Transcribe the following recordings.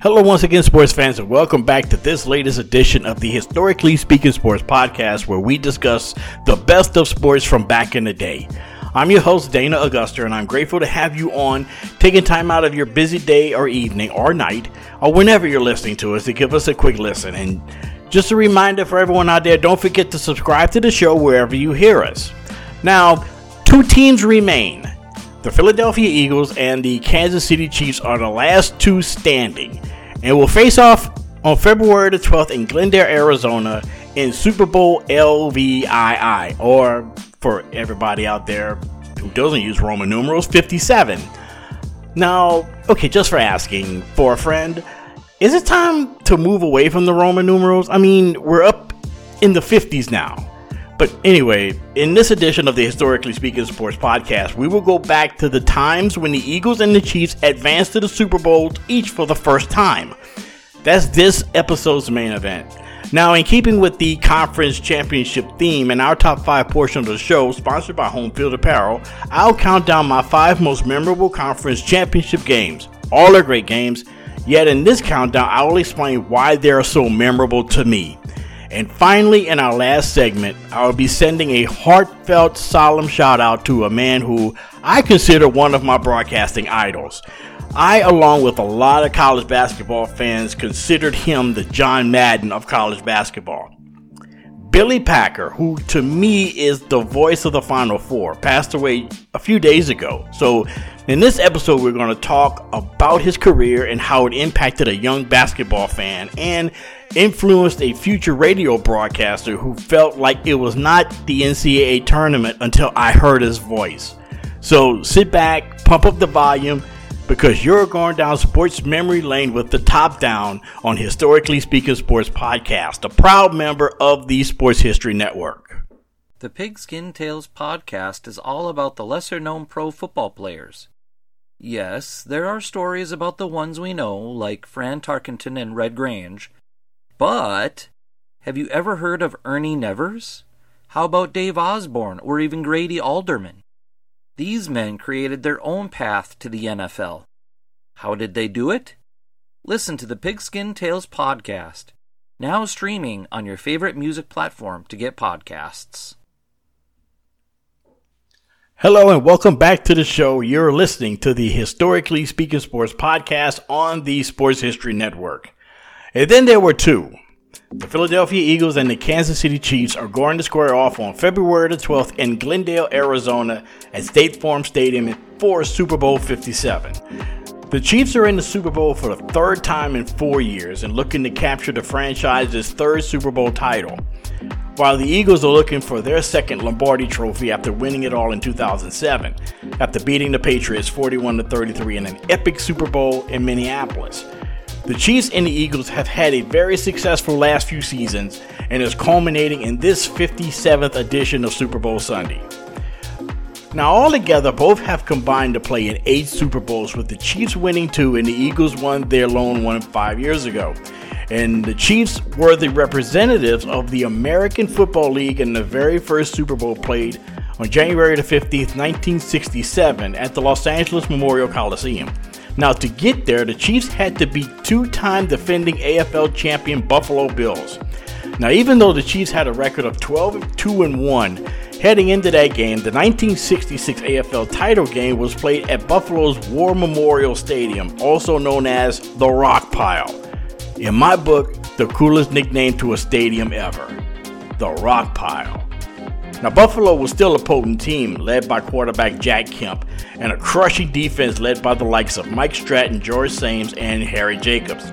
Hello, once again, sports fans, and welcome back to this latest edition of the Historically Speaking Sports Podcast, where we discuss the best of sports from back in the day. I'm your host, Dana Augusta, and I'm grateful to have you on, taking time out of your busy day or evening or night, or whenever you're listening to us, to give us a quick listen. And just a reminder for everyone out there don't forget to subscribe to the show wherever you hear us. Now, two teams remain the Philadelphia Eagles and the Kansas City Chiefs are the last two standing and will face off on February the 12th in Glendale, Arizona in Super Bowl LVII, or for everybody out there who doesn't use Roman numerals, 57. Now, okay, just for asking for a friend, is it time to move away from the Roman numerals? I mean, we're up in the 50s now. But anyway, in this edition of the Historically Speaking Sports Podcast, we will go back to the times when the Eagles and the Chiefs advanced to the Super Bowl each for the first time. That's this episode's main event. Now, in keeping with the conference championship theme and our top five portion of the show, sponsored by Home Field Apparel, I'll count down my five most memorable conference championship games. All are great games, yet in this countdown, I will explain why they are so memorable to me. And finally, in our last segment, I'll be sending a heartfelt, solemn shout out to a man who I consider one of my broadcasting idols. I, along with a lot of college basketball fans, considered him the John Madden of college basketball. Billy Packer, who to me is the voice of the Final Four, passed away a few days ago. So, in this episode, we're going to talk about his career and how it impacted a young basketball fan and influenced a future radio broadcaster who felt like it was not the NCAA tournament until I heard his voice. So, sit back, pump up the volume because you're going down sports memory lane with the top down on Historically Speaking Sports Podcast, a proud member of the Sports History Network. The Pigskin Tales podcast is all about the lesser known pro football players. Yes, there are stories about the ones we know, like Fran Tarkenton and Red Grange. But have you ever heard of Ernie Nevers? How about Dave Osborne or even Grady Alderman? These men created their own path to the NFL. How did they do it? Listen to the Pigskin Tales podcast, now streaming on your favorite music platform to get podcasts. Hello and welcome back to the show. You're listening to the Historically Speaking Sports podcast on the Sports History Network. And then there were two. The Philadelphia Eagles and the Kansas City Chiefs are going to square off on February the 12th in Glendale, Arizona at State Farm Stadium for Super Bowl 57. The Chiefs are in the Super Bowl for the third time in four years and looking to capture the franchise's third Super Bowl title, while the Eagles are looking for their second Lombardi trophy after winning it all in 2007, after beating the Patriots 41 33 in an epic Super Bowl in Minneapolis. The Chiefs and the Eagles have had a very successful last few seasons and is culminating in this 57th edition of Super Bowl Sunday. Now, altogether, both have combined to play in eight Super Bowls, with the Chiefs winning two and the Eagles won their lone one five years ago. And the Chiefs were the representatives of the American Football League in the very first Super Bowl played on January the 15th, 1967, at the Los Angeles Memorial Coliseum. Now, to get there, the Chiefs had to beat two time defending AFL champion Buffalo Bills. Now, even though the Chiefs had a record of 12 2 and 1 heading into that game, the 1966 AFL title game was played at Buffalo's War Memorial Stadium, also known as the Rock Pile. In my book, the coolest nickname to a stadium ever the Rock Pile. Now, Buffalo was still a potent team led by quarterback Jack Kemp and a crushing defense led by the likes of Mike Stratton, George Saimes, and Harry Jacobs.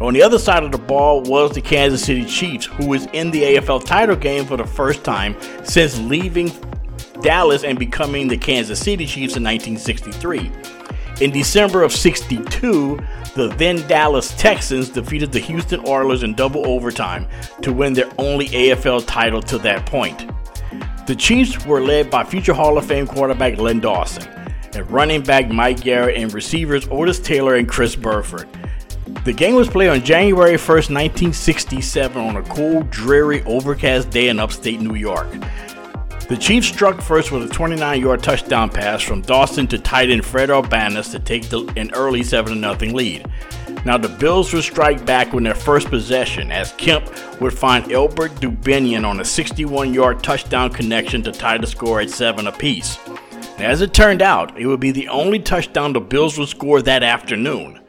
On the other side of the ball was the Kansas City Chiefs, who was in the AFL title game for the first time since leaving Dallas and becoming the Kansas City Chiefs in 1963. In December of 62, the then Dallas Texans defeated the Houston Oilers in double overtime to win their only AFL title to that point. The Chiefs were led by future Hall of Fame quarterback Len Dawson, and running back Mike Garrett, and receivers Otis Taylor and Chris Burford. The game was played on January 1st, 1967, on a cold, dreary, overcast day in upstate New York. The Chiefs struck first with a 29 yard touchdown pass from Dawson to tight end Fred Arbanas to take the, an early 7 0 lead. Now, the Bills would strike back with their first possession as Kemp would find Elbert Dubenion on a 61 yard touchdown connection to tie the score at 7 apiece. As it turned out, it would be the only touchdown the Bills would score that afternoon.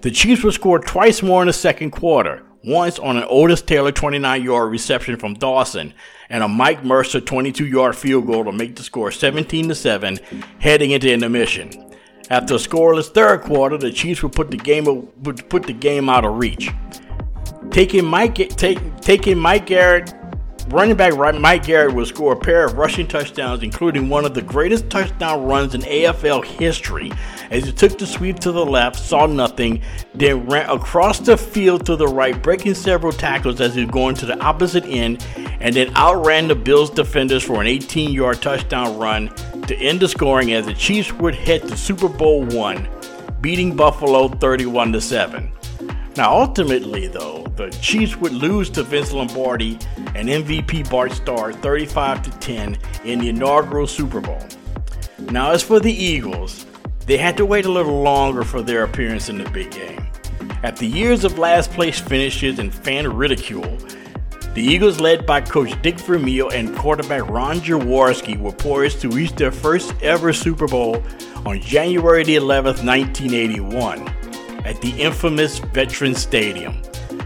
The Chiefs would score twice more in the second quarter, once on an Otis Taylor 29 yard reception from Dawson and a Mike Mercer 22 yard field goal to make the score 17 7 heading into intermission. After a scoreless third quarter, the Chiefs would put the game would put the game out of reach. Taking Mike take, taking Mike Garrett running back Mike Garrett would score a pair of rushing touchdowns, including one of the greatest touchdown runs in AFL history, as he took the sweep to the left, saw nothing, then ran across the field to the right, breaking several tackles as he was going to the opposite end, and then outran the Bills defenders for an 18 yard touchdown run to end the scoring as the Chiefs would hit the Super Bowl one, beating Buffalo 31 7. Now, ultimately, though, the Chiefs would lose to Vince Lombardi and MVP Bart Starr 35 to 10 in the inaugural Super Bowl. Now, as for the Eagles, they had to wait a little longer for their appearance in the big game. After years of last place finishes and fan ridicule, the Eagles, led by coach Dick Vermeil and quarterback Ron Jaworski, were poised to reach their first ever Super Bowl on January the 11th, 1981 at the infamous Veterans Stadium.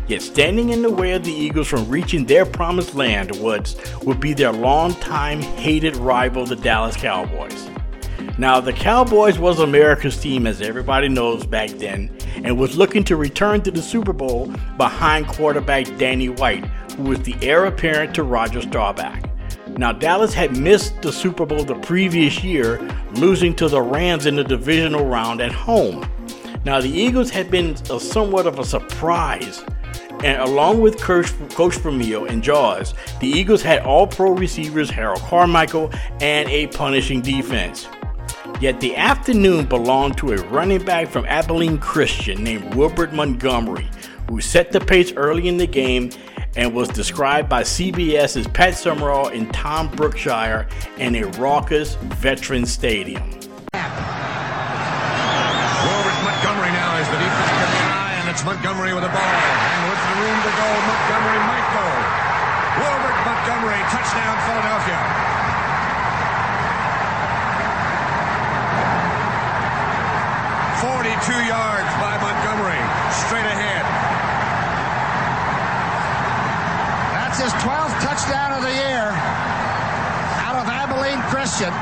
Yet standing in the way of the Eagles from reaching their promised land was, would be their longtime hated rival, the Dallas Cowboys. Now, the Cowboys was America's team, as everybody knows back then, and was looking to return to the Super Bowl behind quarterback Danny White, who was the heir apparent to Roger Staubach. Now, Dallas had missed the Super Bowl the previous year, losing to the Rams in the divisional round at home. Now, the Eagles had been a, somewhat of a surprise. And along with Coach, Coach and Jaws, the Eagles had all pro receivers Harold Carmichael and a punishing defense. Yet the afternoon belonged to a running back from Abilene Christian named Wilbert Montgomery, who set the pace early in the game and was described by CBS's Pat Summerall in Tom Brookshier in a raucous veteran stadium. Wilbert Montgomery now is the defense guy, and it's Montgomery with the ball. And with the room to go, Montgomery might go. Wilbert Montgomery, touchdown Philadelphia. Forty-two yards by Montgomery, straight ahead. That's his 12th touchdown of the year out of Abilene Christian.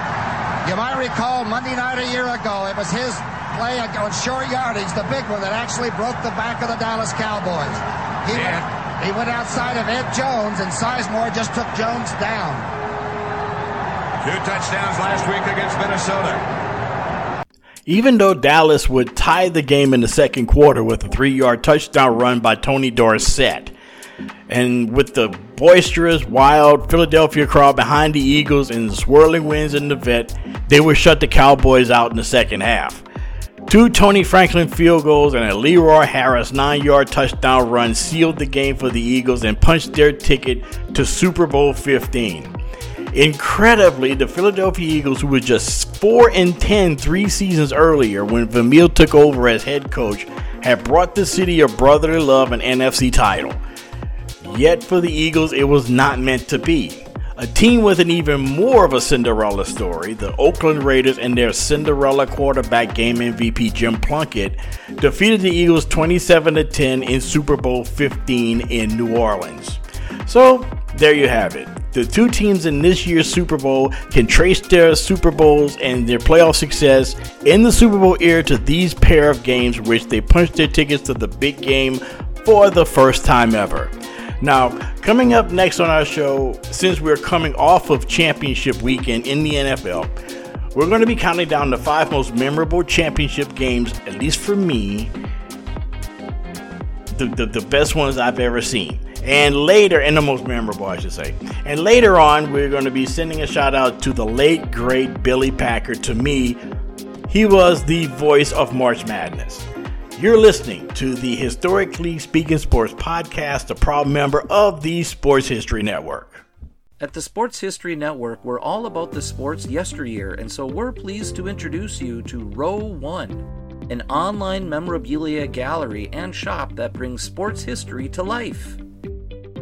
You might recall Monday night a year ago, it was his play on short yardage, the big one that actually broke the back of the Dallas Cowboys. He, yeah. went, he went outside of Ed Jones, and Sizemore just took Jones down. Two touchdowns last week against Minnesota. Even though Dallas would tie the game in the second quarter with a three yard touchdown run by Tony Dorsett, and with the boisterous, wild Philadelphia crowd behind the Eagles and swirling winds in the vet, they would shut the Cowboys out in the second half. Two Tony Franklin field goals and a Leroy Harris nine yard touchdown run sealed the game for the Eagles and punched their ticket to Super Bowl 15. Incredibly, the Philadelphia Eagles, who were just 4 and 10 three seasons earlier when Vermeil took over as head coach, had brought the city of brotherly love an NFC title. Yet for the Eagles, it was not meant to be. A team with an even more of a Cinderella story, the Oakland Raiders and their Cinderella quarterback game MVP Jim Plunkett defeated the Eagles 27 10 in Super Bowl 15 in New Orleans. So, there you have it. The two teams in this year's Super Bowl can trace their Super Bowls and their playoff success in the Super Bowl era to these pair of games, which they punched their tickets to the big game for the first time ever. Now, coming up next on our show, since we're coming off of championship weekend in the NFL, we're going to be counting down the five most memorable championship games, at least for me, the, the, the best ones I've ever seen. And later, and the most memorable, I should say. And later on, we're going to be sending a shout out to the late, great Billy Packer. To me, he was the voice of March Madness. You're listening to the Historically Speaking Sports Podcast, a proud member of the Sports History Network. At the Sports History Network, we're all about the sports yesteryear, and so we're pleased to introduce you to Row One, an online memorabilia gallery and shop that brings sports history to life.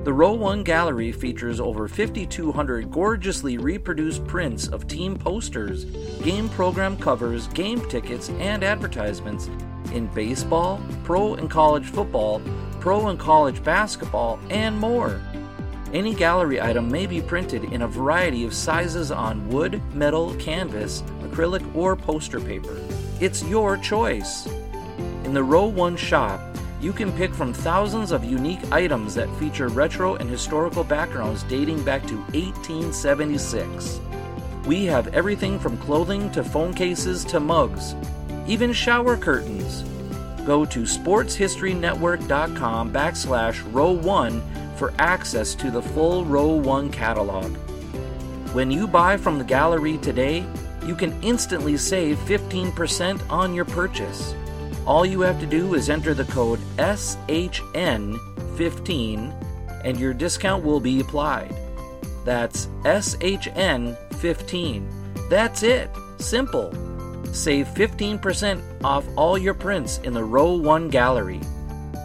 The Row 1 gallery features over 5,200 gorgeously reproduced prints of team posters, game program covers, game tickets, and advertisements in baseball, pro and college football, pro and college basketball, and more. Any gallery item may be printed in a variety of sizes on wood, metal, canvas, acrylic, or poster paper. It's your choice. In the Row 1 shop, you can pick from thousands of unique items that feature retro and historical backgrounds dating back to 1876. We have everything from clothing to phone cases to mugs, even shower curtains. Go to sportshistorynetwork.com backslash row 1 for access to the full Row 1 catalog. When you buy from the gallery today, you can instantly save 15% on your purchase. All you have to do is enter the code SHN15 and your discount will be applied. That's SHN15. That's it. Simple. Save 15% off all your prints in the Row 1 gallery.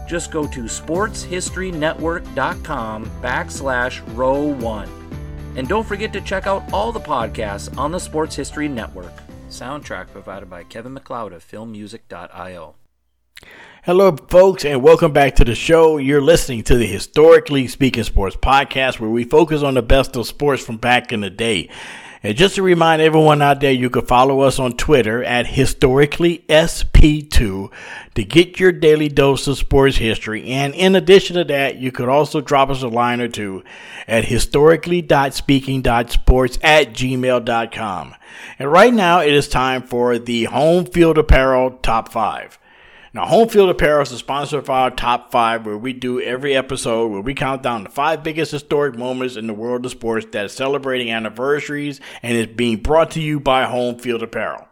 Just go to sportshistorynetwork.com backslash row 1. And don't forget to check out all the podcasts on the Sports History Network. Soundtrack provided by Kevin MacLeod of filmmusic.io. Hello, folks, and welcome back to the show. You're listening to the Historically Speaking Sports podcast, where we focus on the best of sports from back in the day. And just to remind everyone out there, you can follow us on Twitter at historicallysp2 to get your daily dose of sports history. And in addition to that, you could also drop us a line or two at historically.speaking.sports at gmail.com. And right now, it is time for the home field apparel top five. Now, Home Field Apparel is the sponsor of our top five, where we do every episode where we count down the five biggest historic moments in the world of sports that is celebrating anniversaries and is being brought to you by Home Field Apparel.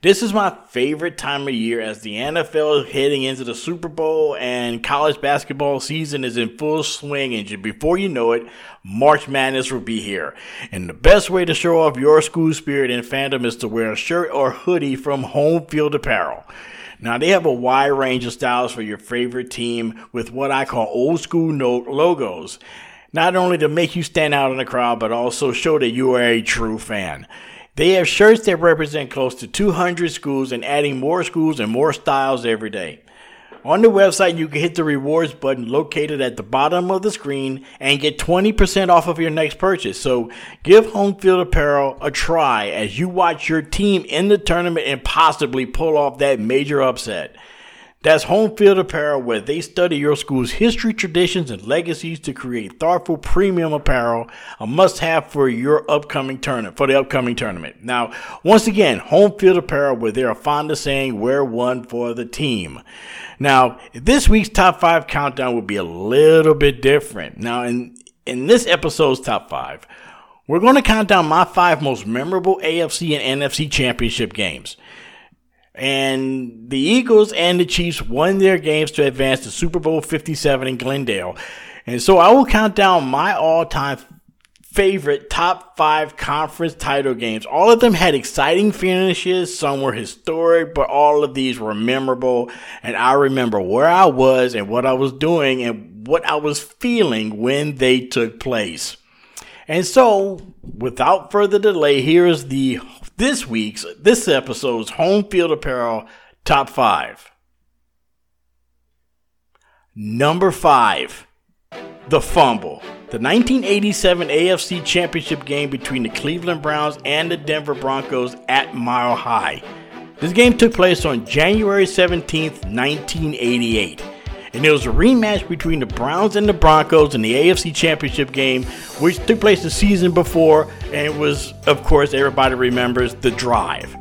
This is my favorite time of year as the NFL is heading into the Super Bowl and college basketball season is in full swing. And before you know it, March Madness will be here. And the best way to show off your school spirit and fandom is to wear a shirt or hoodie from Home Field Apparel. Now they have a wide range of styles for your favorite team with what I call old school note logos. Not only to make you stand out in the crowd, but also show that you are a true fan. They have shirts that represent close to 200 schools and adding more schools and more styles every day. On the website, you can hit the rewards button located at the bottom of the screen and get 20% off of your next purchase. So give Home Field Apparel a try as you watch your team in the tournament and possibly pull off that major upset. That's Home Field Apparel, where they study your school's history, traditions, and legacies to create thoughtful premium apparel, a must-have for your upcoming tournament, for the upcoming tournament. Now, once again, Home Field Apparel, where they are fond of saying, wear one for the team. Now, this week's top five countdown will be a little bit different. Now, in, in this episode's top five, we're going to count down my five most memorable AFC and NFC championship games. And the Eagles and the Chiefs won their games to advance to Super Bowl 57 in Glendale. And so I will count down my all time favorite top five conference title games. All of them had exciting finishes. Some were historic, but all of these were memorable. And I remember where I was and what I was doing and what I was feeling when they took place. And so, without further delay, here is the this week's this episode's home field apparel top 5. Number 5. The fumble. The 1987 AFC Championship game between the Cleveland Browns and the Denver Broncos at Mile High. This game took place on January 17, 1988. And it was a rematch between the Browns and the Broncos in the AFC Championship game, which took place the season before, and it was, of course, everybody remembers the drive.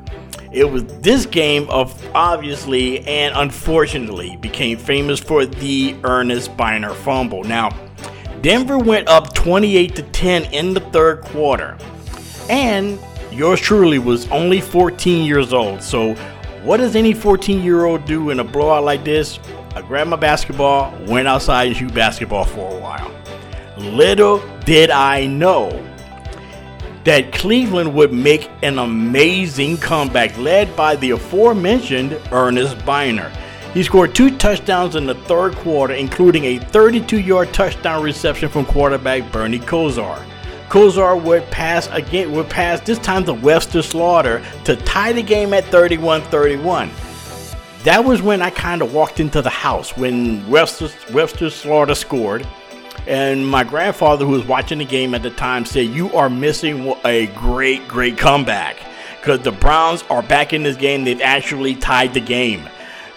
It was this game of obviously and unfortunately became famous for the Earnest Byner fumble. Now, Denver went up 28 to 10 in the third quarter. And yours truly was only 14 years old. So, what does any 14 year old do in a blowout like this? I grabbed my basketball, went outside and shoot basketball for a while. Little did I know that Cleveland would make an amazing comeback led by the aforementioned Earnest Byner. He scored two touchdowns in the third quarter, including a 32 yard touchdown reception from quarterback Bernie Kosar. Kosar would pass again would pass this time to Webster Slaughter to tie the game at 31-31. That was when I kind of walked into the house when Webster, Webster Slaughter scored. And my grandfather, who was watching the game at the time, said, You are missing a great, great comeback. Because the Browns are back in this game. They've actually tied the game.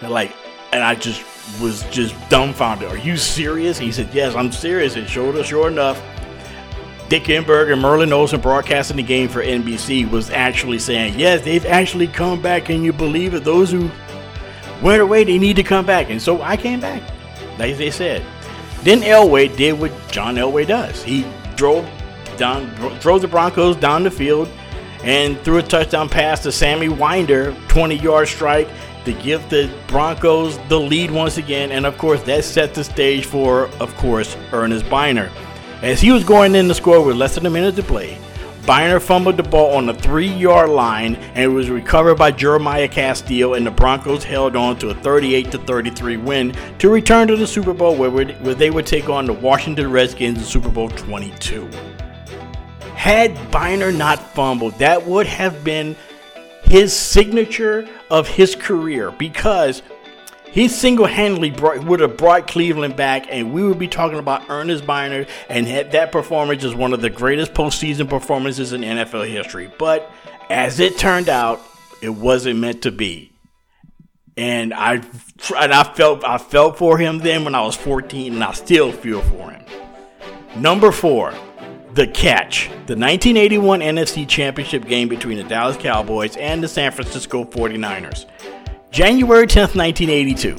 And like, and I just was just dumbfounded. Are you serious? He said, Yes, I'm serious. And sure, sure enough, Dick Enberg and Merlin Olsen broadcasting the game for NBC was actually saying, yes, they've actually come back. Can you believe it? Those who went away, they need to come back. And so I came back, like they said. Then Elway did what John Elway does. He drove down, drove the Broncos down the field and threw a touchdown pass to Sammy Winder, 20 yard strike to give the Broncos the lead once again. And of course, that set the stage for, of course, Earnest Byner. As he was going in to score with less than a minute to play, Byner fumbled the ball on the three yard line and it was recovered by Jeremiah Castillo, and the Broncos held on to a 38 33 win to return to the Super Bowl where, they would take on the Washington Redskins in Super Bowl 22. Had Byner not fumbled, that would have been his signature of his career because he single-handedly brought, would have brought Cleveland back, and we would be talking about Earnest Byner, and that performance is one of the greatest postseason performances in NFL history. But as it turned out, it wasn't meant to be. And I and I felt I felt for him then when I was 14, and I still feel for him. Number four, the catch. The 1981 NFC Championship game between the Dallas Cowboys and the San Francisco 49ers. January 10th, 1982.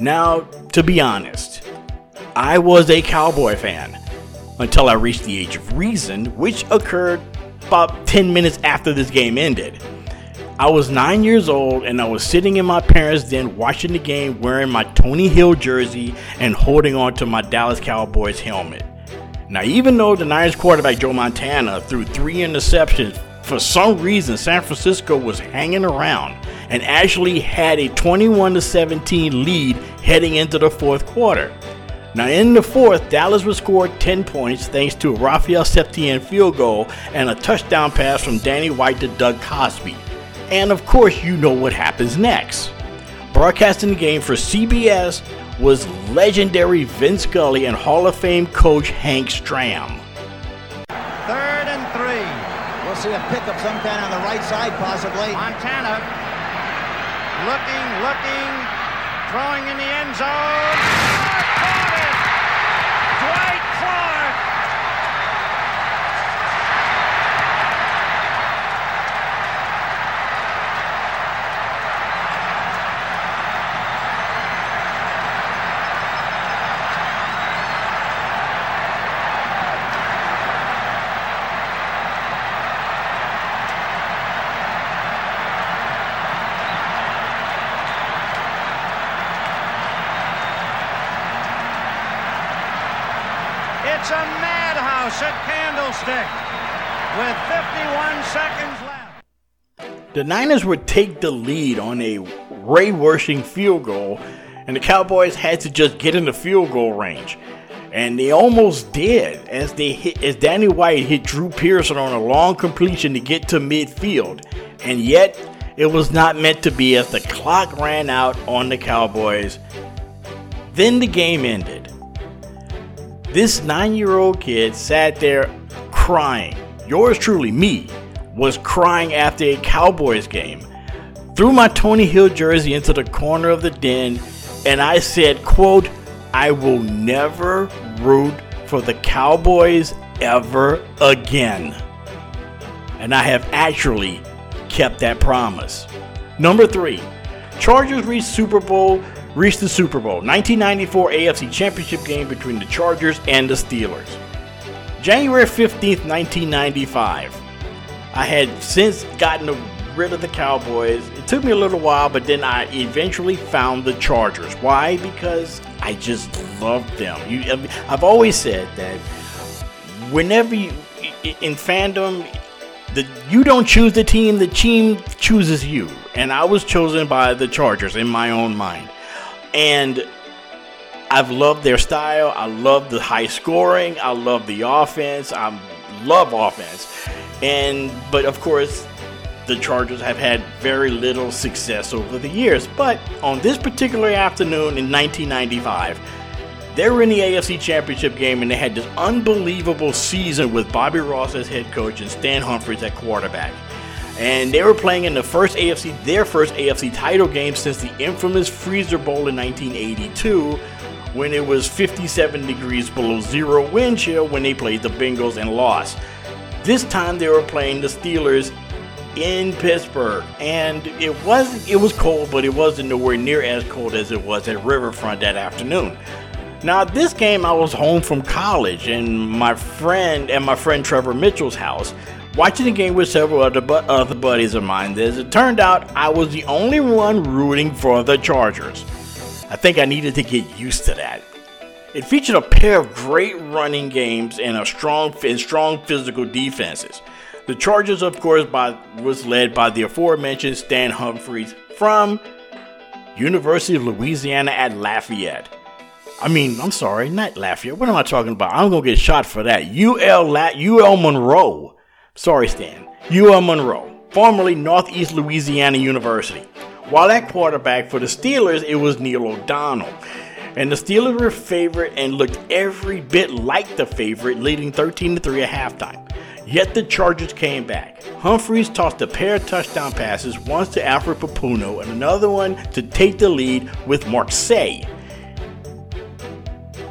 Now, to be honest, I was a Cowboy fan until I reached the age of reason, which occurred about 10 minutes after this game ended. I was nine years old and I was sitting in my parents' den watching the game wearing my Tony Hill jersey and holding on to my Dallas Cowboys helmet. Now, even though the Niners quarterback Joe Montana threw three interceptions, for some reason San Francisco was hanging around and actually had a 21 17 lead heading into the fourth quarter. Now, in the fourth, Dallas would score 10 points thanks to a Rafael Septien field goal and a touchdown pass from Danny White to Doug Cosbie. And of course, you know what happens next. Broadcasting the game for CBS was legendary Vince Scully and Hall of Fame coach Hank Stram. See a pickup sometime on the right side, possibly. Montana looking, looking, throwing in the end zone. Oh, Caught it! Dwight Clark! It's a madhouse at Candlestick with 51 seconds left. The Niners would take the lead on a Ray Wersching field goal, and the Cowboys had to just get in the field goal range. And they almost did as they hit as Danny White hit Drew Pearson on a long completion to get to midfield. And yet it was not meant to be as the clock ran out on the Cowboys. Then the game ended. This nine year old kid sat there crying. Yours truly, me, was crying after a Cowboys game. Threw my Tony Hill jersey into the corner of the den and I said, quote, I will never root for the Cowboys ever again. And I have actually kept that promise. Number three, Chargers reached Super Bowl, reached the Super Bowl, 1994 AFC Championship game between the Chargers and the Steelers. January 15th, 1995. I had since gotten rid of the Cowboys. It took me a little while, but then I eventually found the Chargers. Why? Because I just loved them. You, I've always said that whenever you in fandom, the you don't choose the team, the team chooses you. And I was chosen by the Chargers in my own mind. And I've loved their style. I love the high scoring. I love the offense. I love offense. And but of course, the Chargers have had very little success over the years. But on this particular afternoon in 1995, they were in the AFC Championship game and they had this unbelievable season with Bobby Ross as head coach and Stan Humphries at quarterback. And they were playing in the first AFC, their first AFC title game since the infamous Freezer Bowl in 1982, when it was 57 degrees below zero wind chill when they played the Bengals and lost. This time they were playing the Steelers in Pittsburgh, and it was it was cold, but it wasn't nowhere near as cold as it was at Riverfront that afternoon. Now, this game, I was home from college, and my friend and my friend Trevor Mitchell's house, watching the game with several other bu- other buddies of mine. As it turned out, I was the only one rooting for the Chargers. I think I needed to get used to that. It featured a pair of great running games and a strong and strong physical defenses. The Chargers, of course, by, was led by the aforementioned Stan Humphries from University of Louisiana at Lafayette. I mean, I'm sorry, not Lafayette. What am I talking about? I'm gonna get shot for that. UL La- UL Monroe. Sorry, Stan. UL Monroe, formerly Northeast Louisiana University. While at quarterback for the Steelers, it was Neil O'Donnell. And the Steelers were favorite and looked every bit like the favorite, leading 13 3 at halftime. Yet the Chargers came back. Humphries tossed a pair of touchdown passes, once to Alfred Pupunu and another one to take the lead with Mark Seay.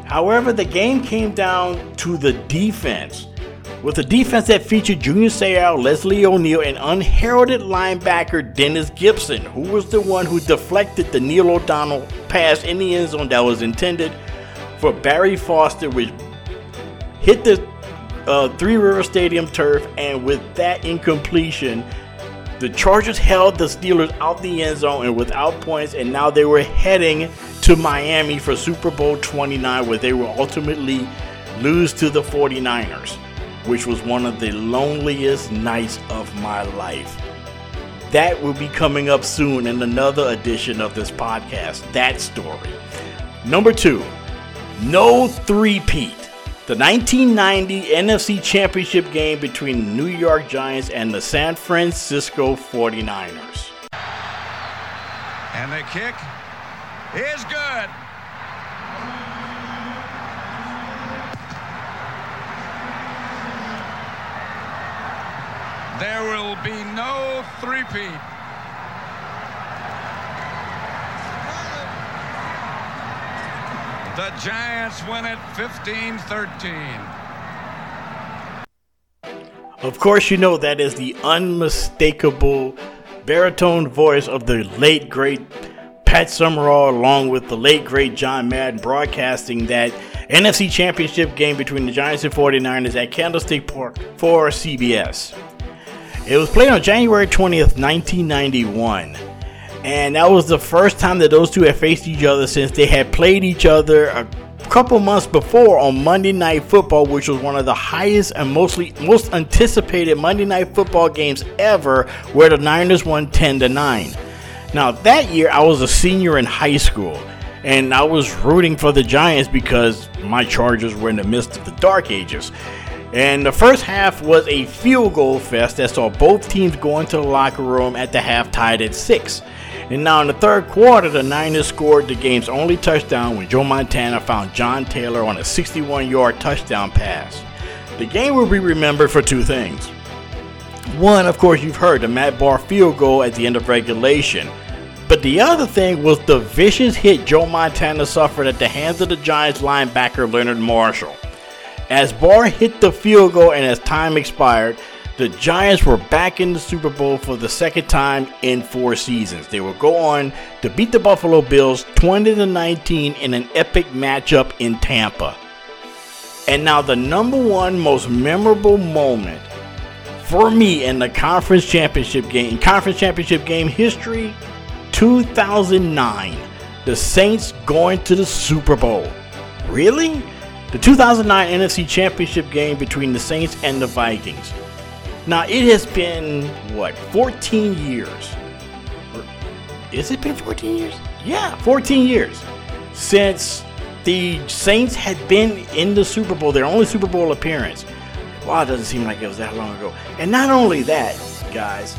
However, the game came down to the defense. With a defense that featured Junior Seau, Leslie O'Neal, and unheralded linebacker Dennis Gibson, who was the one who deflected the Neil O'Donnell pass in the end zone that was intended for Barry Foster, which hit the uh, Three River Stadium turf, and with that incompletion, the Chargers held the Steelers out the end zone and without points, and now they were heading to Miami for Super Bowl 29, where they will ultimately lose to the 49ers, which was one of the loneliest nights of my life. That will be coming up soon in another edition of this podcast. That story. Number two, no three-peat. The 1990 NFC Championship game between the New York Giants and the San Francisco 49ers. And the kick is good. There will be no three-peat. The Giants win it 15-13. Of course, you know that is the unmistakable baritone voice of the late great Pat Summerall, along with the late great John Madden, broadcasting that NFC Championship game between the Giants and 49ers at Candlestick Park for CBS. It was played on January 20th, 1991. And that was the first time that those two had faced each other since they had played each other a couple months before on Monday Night Football, which was one of the highest and mostly most anticipated Monday Night Football games ever, where the Niners won 10 to 9. Now that year I was a senior in high school, And I was rooting for the Giants because my Chargers were in the midst of the dark ages. And the first half was a field goal fest that saw both teams go into the locker room at the half tied at six. And now in the third quarter, the Niners scored the game's only touchdown when Joe Montana found John Taylor on a 61 yard touchdown pass. The game will be remembered for two things. One, of course, you've heard the Matt Bahr field goal at the end of regulation. But the other thing was the vicious hit Joe Montana suffered at the hands of the Giants linebacker Leonard Marshall. As Bahr hit the field goal and as time expired, the Giants were back in the Super Bowl for the second time in four seasons. They will go on to beat the Buffalo Bills 20 to 19 in an epic matchup in Tampa. And now the number one most memorable moment for me in the conference championship game, conference championship game history, 2009, the Saints going to the Super Bowl. Really? The 2009 NFC Championship game between the Saints and the Vikings. Now, it has been, what, 14 years? Is it been 14 years? Yeah, 14 years since the Saints had been in the Super Bowl, their only Super Bowl appearance. Wow, it doesn't seem like it was that long ago. And not only that, guys,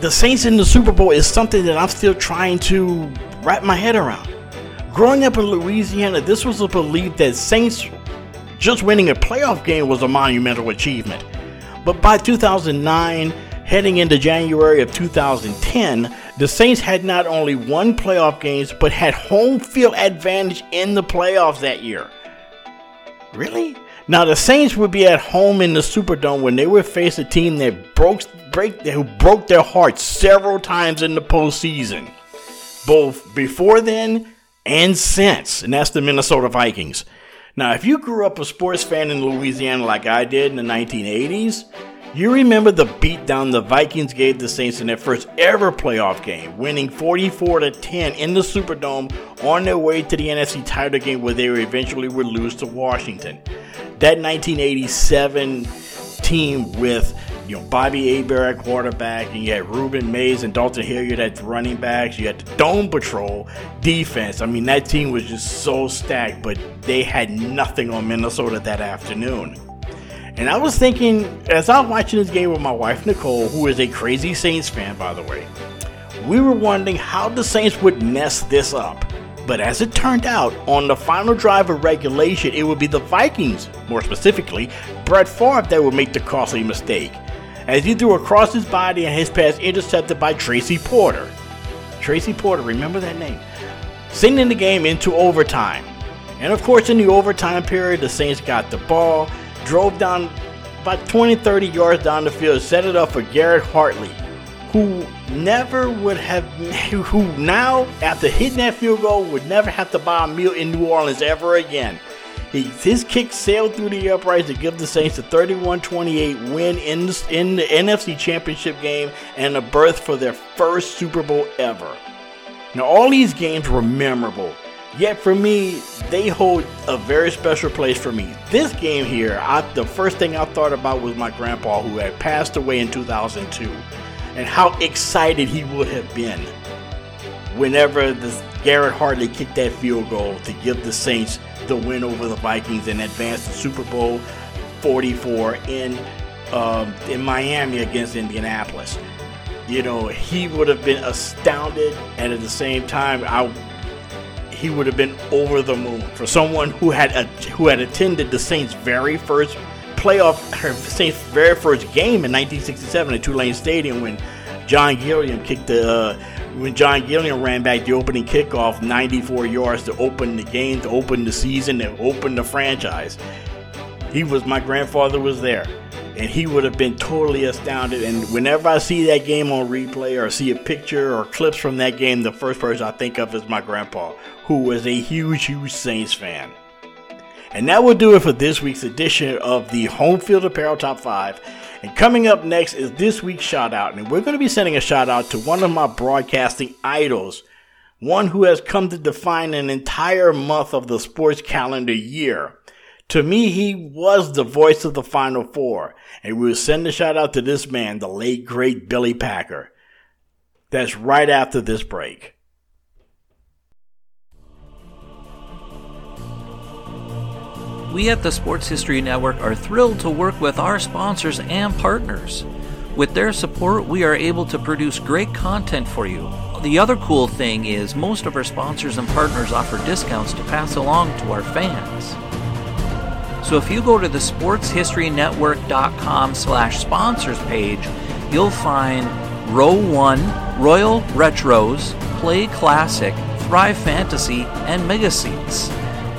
the Saints in the Super Bowl is something that I'm still trying to wrap my head around. Growing up in Louisiana, this was a belief that Saints just winning a playoff game was a monumental achievement. But by 2009, heading into January of 2010, the Saints had not only won playoff games, but had home field advantage in the playoffs that year. Really? Now the Saints would be at home in the Superdome when they would face a team that broke break who broke their hearts several times in the postseason, both before then and since, and that's the Minnesota Vikings. Now, if you grew up a sports fan in Louisiana like I did in the 1980s, you remember the beatdown the Vikings gave the Saints in their first ever playoff game, winning 44 to 10 in the Superdome on their way to the NFC title game where they eventually would lose to Washington. That 1987 team with you know Bobby Hebert at quarterback, and you had Rueben Mayes and Dalton Hilliard at running backs. You had the Dome Patrol defense. I mean, that team was just so stacked, but they had nothing on Minnesota that afternoon. And I was thinking, as I was watching this game with my wife Nicole, who is a crazy Saints fan, by the way, we were wondering how the Saints would mess this up. But as it turned out, on the final drive of regulation, it would be the Vikings, more specifically, Brett Favre, that would make the costly mistake as he threw across his body and his pass intercepted by Tracy Porter. Tracy Porter, remember that name? Sending the game into overtime. And of course, in the overtime period, the Saints got the ball, drove down about 20 30 yards down the field, set it up for Garrett Hartley, who never would have, who now, after hitting that field goal, would never have to buy a meal in New Orleans ever again. He, his kick sailed through the uprights to give the Saints a 31-28 win in the, in the NFC Championship game and a berth for their first Super Bowl ever. Now, all these games were memorable. Yet for me, they hold a very special place for me. This game here, I, the first thing I thought about was my grandpa who had passed away in 2002 and how excited he would have been whenever this Garrett Hartley kicked that field goal to give the Saints the win over the Vikings and advance to Super Bowl 44 in um, in Miami against Indianapolis. You know, he would have been astounded, and at the same time, I he would have been over the moon for someone who had a, who had attended the Saints' very first playoff, her Saints' very first game in 1967 at Tulane Stadium when John Gilliam kicked the uh, when John Gilliam ran back the opening kickoff 94 yards to open the game, to open the season, to open the franchise. He was my grandfather was there, and he would have been totally astounded. And whenever I see that game on replay or see a picture or clips from that game, the first person I think of is my grandpa, who was a huge, huge Saints fan. And that will do it for this week's edition of the Home Field Apparel Top 5. And coming up next is this week's shout out. And we're going to be sending a shout out to one of my broadcasting idols, one who has come to define an entire month of the sports calendar year. To me, he was the voice of the Final Four. And we'll send a shout out to this man, the late great Billy Packer. That's right after this break. We at the Sports History Network are thrilled to work with our sponsors and partners. With their support, we are able to produce great content for you. The other cool thing is most of our sponsors and partners offer discounts to pass along to our fans. So if you go to the sportshistorynetwork.com slash sponsors page, you'll find Row 1, Royal Retros, Play Classic, Thrive Fantasy, and Mega Seats.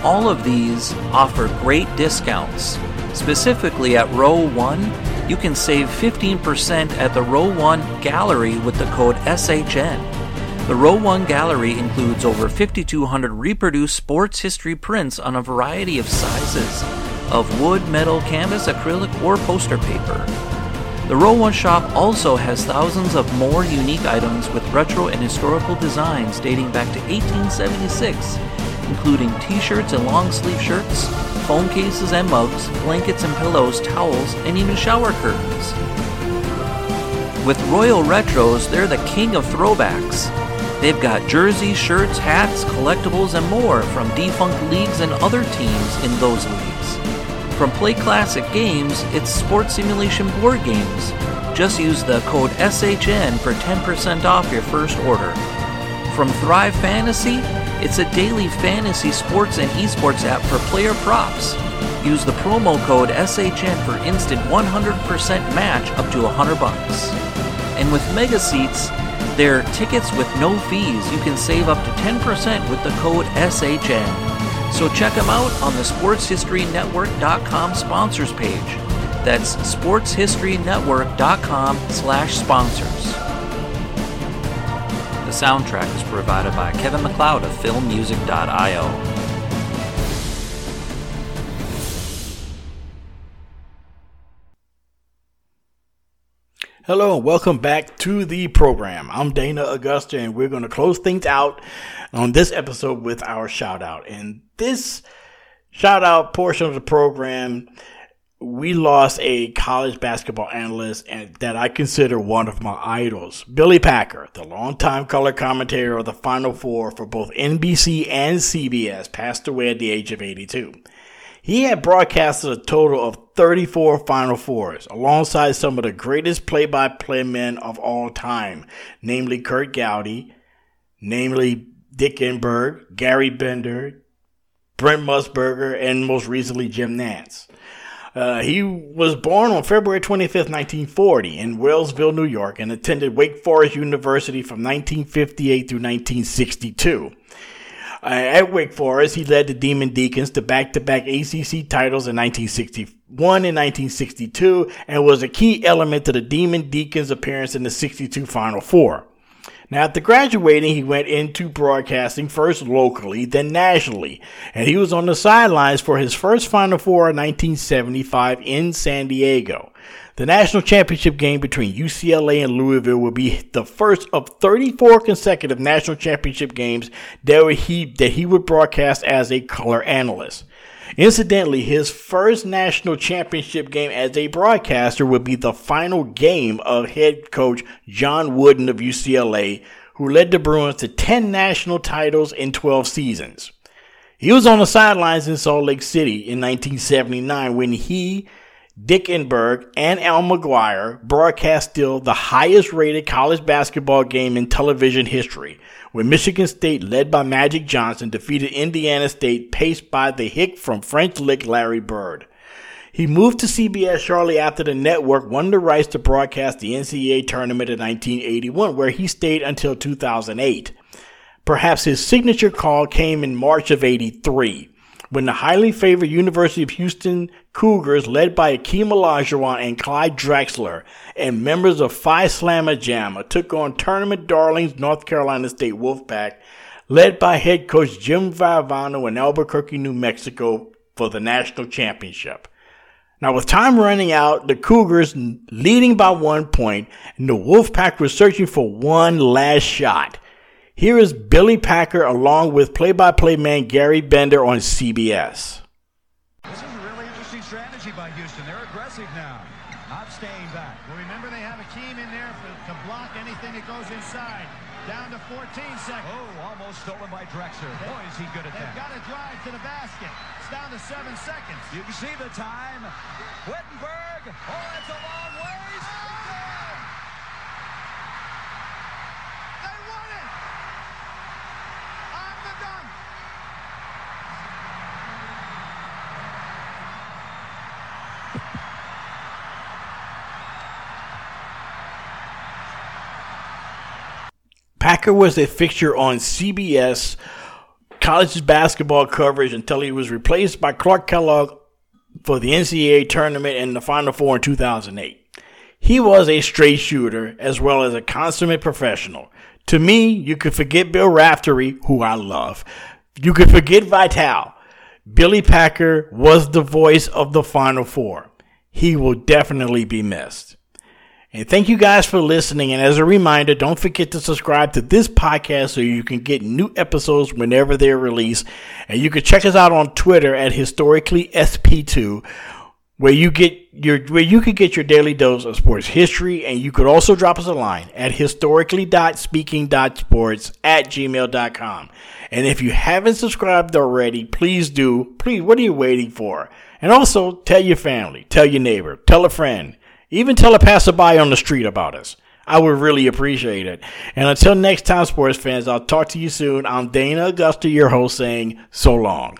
All of these offer great discounts. Specifically at Row 1, you can save 15% at the Row 1 Gallery with the code SHN. The Row 1 gallery includes over 5,200 reproduced sports history prints on a variety of sizes of wood, metal, canvas, acrylic, or poster paper. The Row 1 shop also has thousands of more unique items with retro and historical designs dating back to 1876, including t shirts and long sleeve shirts, phone cases and mugs, blankets and pillows, towels, and even shower curtains. With Royal Retros, they're the king of throwbacks. They've got jerseys, shirts, hats, collectibles, and more from defunct leagues and other teams in those leagues. From Play Classic Games, it's sports simulation board games. Just use the code SHN for 10% off your first order. From Thrive Fantasy, it's a daily fantasy sports and esports app for player props. Use the promo code SHN for instant 100% match up to 100 bucks. And with Mega Seats, they're tickets with no fees. You can save up to 10% with the code SHN. So check them out on the sportshistorynetwork.com sponsors page. That's sportshistorynetwork.com slash sponsors. Soundtrack is provided by Kevin MacLeod of filmmusic.io. Hello and welcome back to the program. I'm Dana Augusta and we're going to close things out on this episode with our shout out. And this shout out portion of the program, we lost a college basketball analyst and that I consider one of my idols. Billy Packer, the longtime color commentator of the Final Four for both NBC and CBS, passed away at the age of 82. He had broadcasted a total of 34 Final Fours alongside some of the greatest play by play men of all time, namely Curt Gowdy, namely Dick Enberg, Gary Bender, Brent Musburger, and most recently Jim Nantz. Uh, he was born on February 25th, 1940 in Wellsville, New York and attended Wake Forest University from 1958 through 1962. Uh, at Wake Forest, he led the Demon Deacons to back-to-back ACC titles in 1961 and 1962 and was a key element to the Demon Deacons' appearance in the 62 Final Four. Now, after graduating, he went into broadcasting first locally, then nationally, and he was on the sidelines for his first Final Four in 1975 in San Diego. The national championship game between UCLA and Louisville will be the first of 34 consecutive national championship games that he, that he would broadcast as a color analyst. Incidentally, his first national championship game as a broadcaster would be the final game of head coach John Wooden of UCLA, who led the Bruins to 10 national titles in 12 seasons. He was on the sidelines in Salt Lake City in 1979 when he Dick Enberg, and Al McGuire broadcast still the highest rated college basketball game in television history, when Michigan State, led by Magic Johnson, defeated Indiana State, paced by the hick from French Lick Larry Bird. He moved to CBS shortly after the network won the rights to broadcast the NCAA tournament in 1981, where he stayed until 2008. Perhaps his signature call came in March of 83 when the highly favored University of Houston Cougars, led by Akeem Olajuwon and Clyde Drexler, and members of Phi Slama Jama, took on tournament darlings North Carolina State Wolfpack, led by head coach Jim Valvano in Albuquerque, New Mexico, for the national championship. Now, with time running out, the Cougars leading by one point, and the Wolfpack was searching for one last shot. Here is Billy Packer along with play by play man Gary Bender on CBS. This is a really interesting strategy by Houston. They're aggressive now, not staying back. Well, remember they have a team in there for, to block anything that goes inside. Down to 14 seconds. Oh, almost stolen by Drexler. Boy, is he good at They've that. got to drive to the basket. It's down to seven seconds. You can see the time. Whittenburg. Oh, that's a long ways. They won it! On the dunk! Packer was a fixture on CBS college basketball coverage until he was replaced by Clark Kellogg for the NCAA tournament and the Final Four in 2008. He was a straight shooter as well as a consummate professional. To me, you could forget Bill Raftery, who I love. You could forget Vitale. Billy Packer was the voice of the Final Four. He will definitely be missed. And thank you guys for listening. And as a reminder, don't forget to subscribe to this podcast so you can get new episodes whenever they're released. And you can check us out on Twitter at historically sp2, where you get your where you can get your daily dose of sports history. And you could also drop us a line at historically.speaking.sports at gmail.com. And if you haven't subscribed already, please do. Please, what are you waiting for? And also tell your family, tell your neighbor, tell a friend. Even tell a passerby on the street about us. I would really appreciate it. And until next time, sports fans, I'll talk to you soon. I'm Dana Augusta, your host, saying so long.